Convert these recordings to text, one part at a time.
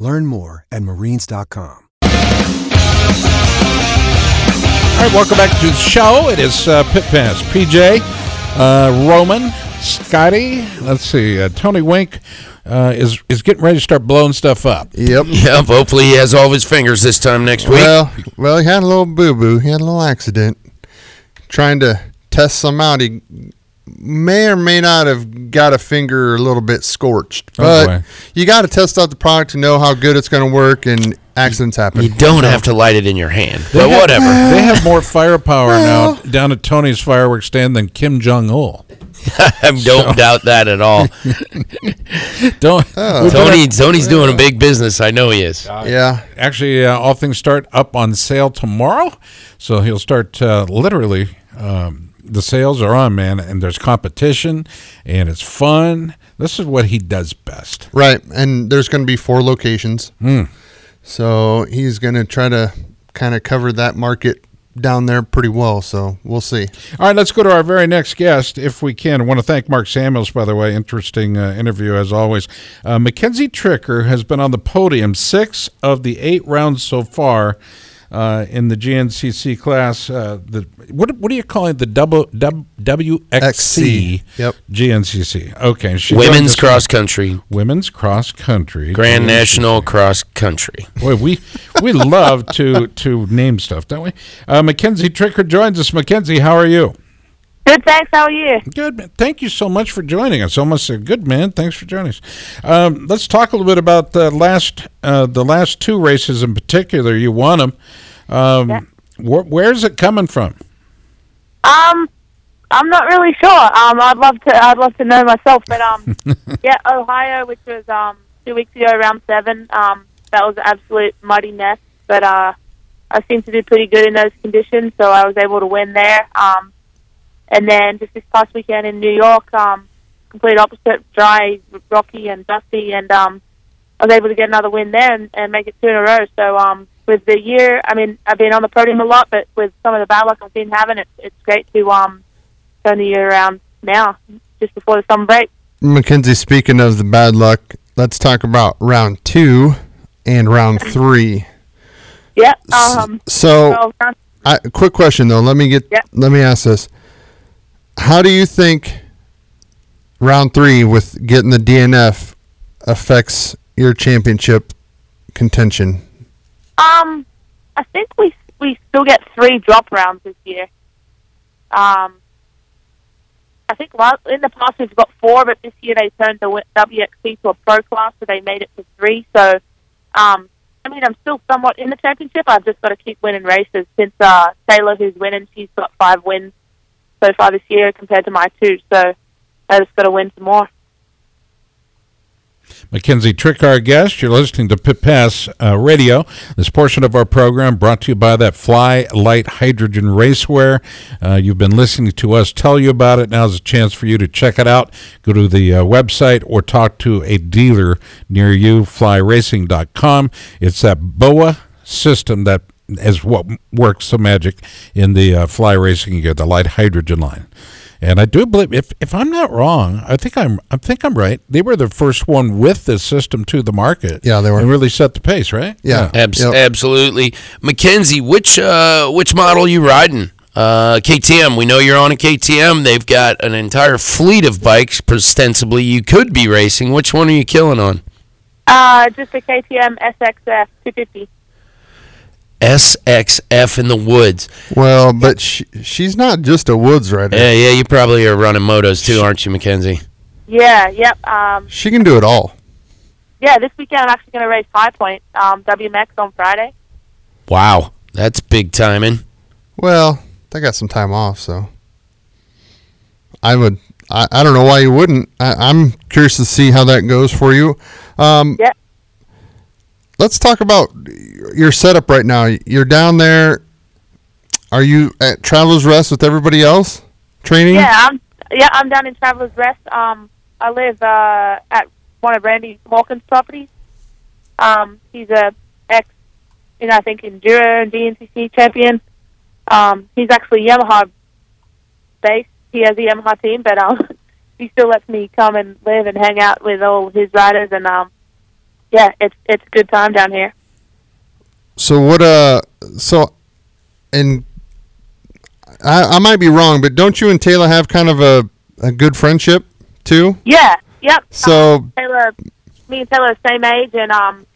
Learn more at marines.com. All right, welcome back to the show. It is uh, Pit Pass. PJ, uh, Roman, Scotty. Let's see. Uh, Tony Wink uh, is is getting ready to start blowing stuff up. Yep. Yep. Hopefully he has all of his fingers this time next week. Well, well, he had a little boo boo. He had a little accident. Trying to test some out. He may or may not have got a finger a little bit scorched. Oh, But boy. you got to test out the product to know how good it's going to work, and accidents happen. you don't have to light it in your hand, They but have- whatever. They have more firepower now down at Tony's fireworks stand than Kim Jong Il. I don't doubt that at all. Don't we've been Tony, Tony's doing a big business. I know he is. yeah. actually uh, all things start up on sale tomorrow so he'll start uh, literally um, the sales are on man and there's competition and it's fun this is what he does best Right. And there's going to be four locations. Hmm. So he's going to try to kind of cover that market down there pretty well. So we'll see. all right let's go to our very next guest if we can i want to thank mark samuels by the way interesting uh, interview as always uh, mackenzie tricker has been on the podium six of the eight rounds so far uh, in the GNCC class, uh, the what what do you call it? The double W WXC XC. Yep. GNCC. Okay, she Women's us- cross country, women's cross country, Grand GNCC. National cross country. Boy, we we love to to name stuff, don't we? Uh, Mackenzie Tricker joins us. Mackenzie, how are you? Good, thanks. How are you? Good, man. Thank you so much for joining us. Almost a good man. Thanks for joining us. Um, let's talk a little bit about the last uh, the last two races in particular. You won them. Um, Yeah. wh- where's it coming from? Um, I'm not really sure. Um, I'd love to. I'd love to know myself, but um, yeah, Ohio, which was um two weeks ago, round seven. Um, that was an absolute muddy mess, but uh, I seemed to do pretty good in those conditions, so I was able to win there. Um, and then just this past weekend in New York, um, complete opposite, dry, rocky, and dusty, and um, I was able to get another win there and, and make it two in a row. So um, with the year, I mean, I've been on the podium a lot, but with some of the bad luck I've been having, it's it's great to um turn the year around now, just before the summer break. Mackenzie, speaking of the bad luck, let's talk about round two and round three. Yeah. Um. So, So round- I, quick question though. Let me get. Yeah. Let me ask this. How do you think round three with getting the DNF affects your championship contention? Um, I think we we still get three drop rounds this year. Um, I think in the past we've got four, but this year they turned the WXC to a pro class, so they made it to three. So, um, I mean, I'm still somewhat in the championship. I've just got to keep winning races. Since uh, Taylor, who's winning, she's got five wins so far this year compared to my two. So, I just got to win some more. Mackenzie Trick, our guest. You're listening to Pit Pass uh, Radio. This portion of our program brought to you by that Fly Lite Hydrogen Racewear. Uh, you've been listening to us tell you about it. Now's a chance for you to check it out. Go to the uh, website or talk to a dealer near you, flyracing.com. It's that BOA system that is what works the magic in the uh, fly racing gear, the Lite Hydrogen line. And I do believe, if, if I'm not wrong, I think I'm I think I'm right. They were the first one with this system to the market. Yeah, they were. and really set the pace, right? Yeah. Abs- Yep. Absolutely, Mackenzie. Which uh, which model you riding? Uh, KTM. We know you're on a KTM. They've got an entire fleet of bikes. Ostensibly, you could be racing. Which one are you killing on? Uh, just a KTM SXF 250. SXF in the woods. Well, but she, she's not just a woods rider. Yeah, yeah. You probably are running motos too, aren't you, Mackenzie? Yeah, yep. Um, She can do it all. yeah, this weekend I'm actually going to race High Point, um, WMX on Friday. Wow, that's big timing. Well, they got some time off, so I would. I, I don't know why you wouldn't. I, I'm curious to see how that goes for you. Um, Yeah. Let's talk about your setup right now. You're down there. Are you at Travelers Rest with everybody else training? Yeah, I'm yeah I'm down in Travelers Rest. Um, I live uh, at one of Randy Hawkins' properties. Um, he's a ex, you know, I think enduro and GNCC champion. Um, he's actually Yamaha based. He has a Yamaha team, but um, he still lets me come and live and hang out with all his riders, and um, yeah, it's it's a good time down here. So what? Uh, so, and I, I might be wrong, but don't you and Taylor have kind of a a good friendship too? Yeah. Yep. So um, Taylor, me and Taylor are the same age and um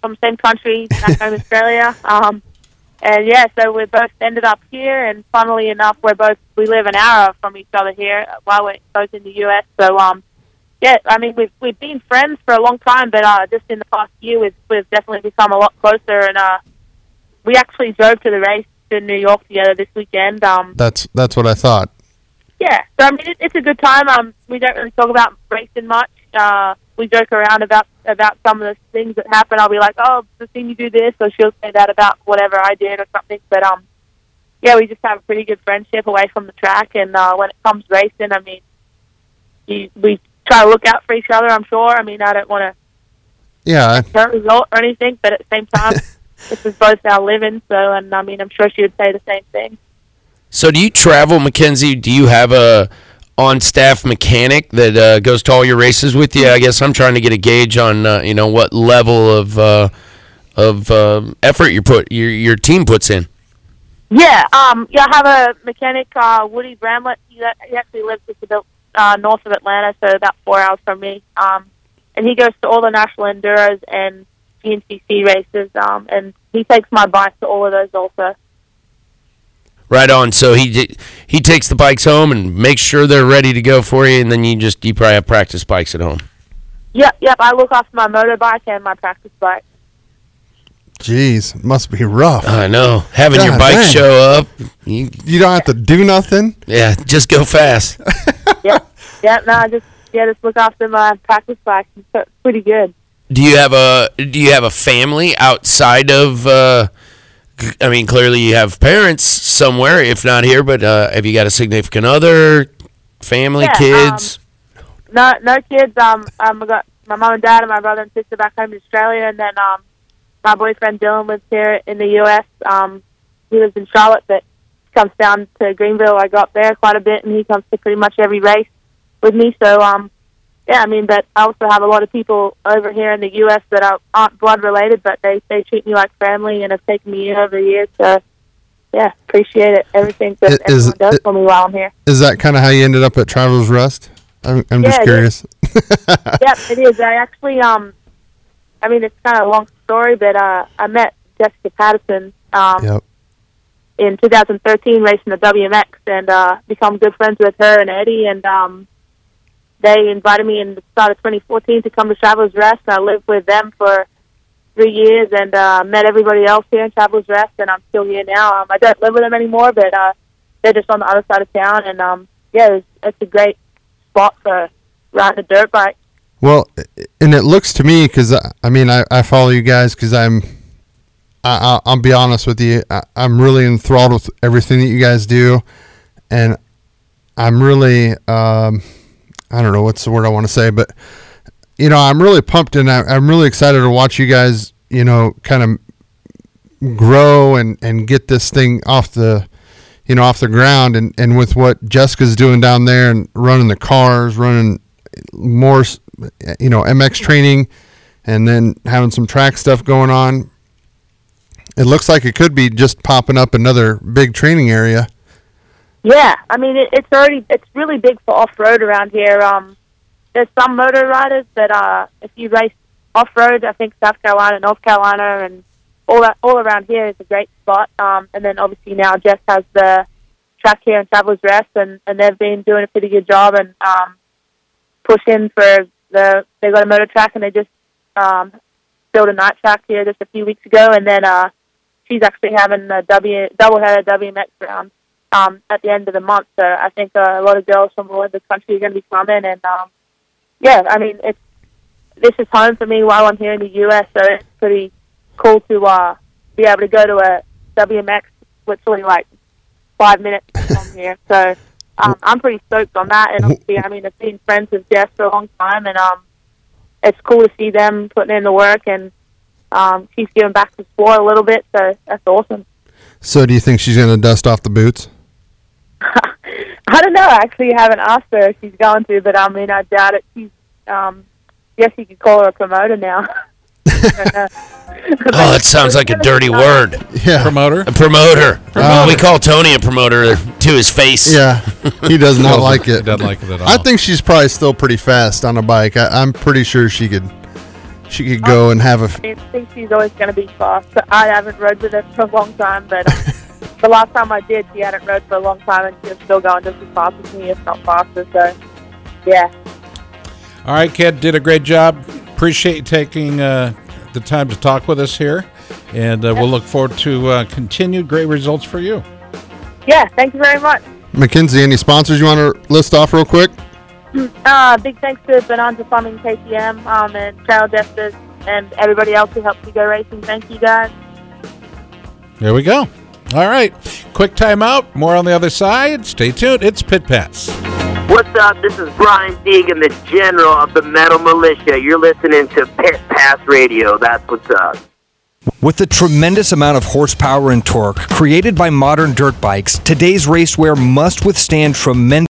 from the same country back home Australia. Um, and yeah, so we both ended up here, and funnily enough, we're both we live an hour from each other here while we're both in the U.S. So um, yeah, I mean we've we've been friends for a long time, but uh, just in the past year, we've we've definitely become a lot closer, and uh, we actually drove to the race in New York together this weekend. Um, that's that's what I thought. yeah, so I mean it, it's a good time. Um, we don't really talk about racing much. Uh, we joke around about about some of the things that happen. I'll be like, "Oh, the thing you do this," or she'll say that about whatever I did or something. But um, yeah, we just have a pretty good friendship away from the track. And uh, when it comes racing, I mean, you, we try to look out for each other. I'm sure. I mean, I don't want to Yeah, to hurt result or anything, but at the same time, this is both our living. So, and I mean, I'm sure she would say the same thing. So do you travel, Mackenzie? Do you have a on-staff mechanic that uh, goes to all your races with you? I guess I'm trying to get a gauge on uh, you know what level of uh, of uh, effort you put your your team puts in. Yeah, um, yeah, I have a mechanic, uh, Woody Bramlett. He, he actually lives just about uh, north of Atlanta, so about four hours from me. Um, and he goes to all the national enduros and GNCC races, um, and he takes my bike to all of those also. Right on. So he he takes the bikes home and makes sure they're ready to go for you, and then you just you probably have practice bikes at home. Yep, yep. I look after my motorbike and my practice bike. Jeez, must be rough. I know having your bike dang. show up. You, You don't have to do nothing. yeah, just go fast. yep, yep. No, I just yeah, just look after my practice bike. It's pretty good. Do you have a Do you have a family outside of? Uh, c- I mean, clearly you have parents somewhere, if not here. But uh, have you got a significant other, family, Yeah, kids? No, no kids. Um, um, I got my mom and dad and my brother and sister back home in Australia, and then um, my boyfriend Dylan lives here in the U.S. Um, he lives in Charlotte, but comes down to Greenville. I go up there quite a bit, and he comes to pretty much every race with me. So, um, yeah, I mean, but I also have a lot of people over here in the U.S. that are, aren't blood related, but they they treat me like family and have taken me in over the years. So, yeah, appreciate it. Everything that I- everyone does it- for me while I'm here. Is that kind of how you ended up at Travelers Rest? I'm, I'm just Yeah, it curious. yep, it is. I actually, um, I mean, it's kind of a long story, but uh, I met Jessica Patterson um, Yep. in 2013 racing the WMX and uh, become good friends with her and Eddie. And um, they invited me in the start of 2014 to come to Travelers Rest. I lived with them for three years and uh, met everybody else here in Travelers Rest, and I'm still here now. Um, I don't live with them anymore, but uh, they're just on the other side of town. And um, yeah, it's, it's a great spot for riding a dirt bike. Well, and it looks to me because I mean I, I follow you guys because I'm I, I, I'll be honest with you I, I'm really enthralled with everything that you guys do, and I'm really um, I don't know what's the word I want to say, but you know I'm really pumped and I, I'm really excited to watch you guys you know kind of grow and and get this thing off the you know off the ground. And and with what Jessica's doing down there and running the cars running more you know MX training and then having some track stuff going on it looks like it could be just popping up another big training area Yeah, I mean it, it's already it's really big for off road around here. Um, there's some motor riders that uh, if you race off road, I think South Carolina, North Carolina, and all that all around here is a great spot. Um, and then obviously now Jess has the track here in Travelers Rest, and and they've been doing a pretty good job and um, pushing for the they got a motor track and they just um, built a night track here just a few weeks ago, and then uh, she's actually having a W double header WMX round um, at the end of the month. So I think uh, a lot of girls from all over the country are going to be coming, and um, yeah, I mean it's this is home for me while I'm here in the U.S. So it's pretty cool to uh, be able to go to a WMX literally like five minutes from here. So um, I'm pretty stoked on that. And obviously, I mean, I've been friends with Jess for a long time, and um, it's cool to see them putting in the work, and um, she's giving back to sport a little bit. So that's awesome. So do you think she's going to dust off the boots? I don't know. I actually haven't asked her if she's going to, but I mean, I doubt it. She's, um, guess you could call her a promoter now. I don't know. Oh, that sounds like a dirty word. Yeah. Promoter. A promoter. we call Tony a promoter to his face. Yeah. He does not like He it. doesn't like it at all. I think she's probably still pretty fast on a bike. I, I'm pretty sure she could she could go and have a f- I think she's always going to be fast. I haven't rode with her for a long time, but um, the last time I did, she hadn't rode for a long time, and she was still going just as fast as me, if not faster. So, yeah. All right, kid, did a great job. Appreciate you taking uh, the time to talk with us here, and uh, we'll look forward to uh, continued great results for you. Yeah, thank you very much. Mackenzie. Any sponsors you want to list off real quick? Uh, big thanks to Bonanza Plumbing, KTM, um, and Trail Justice, and everybody else who helped me go racing. Thank you, guys. There we go. All right, quick timeout. More on the other side. Stay tuned. It's Pit Pass. What's up? This is Brian Deegan, the general of the Metal Mulisha. You're listening to Pit Pass Radio. That's what's up. With the tremendous amount of horsepower and torque created by modern dirt bikes, today's racewear must withstand tremendous.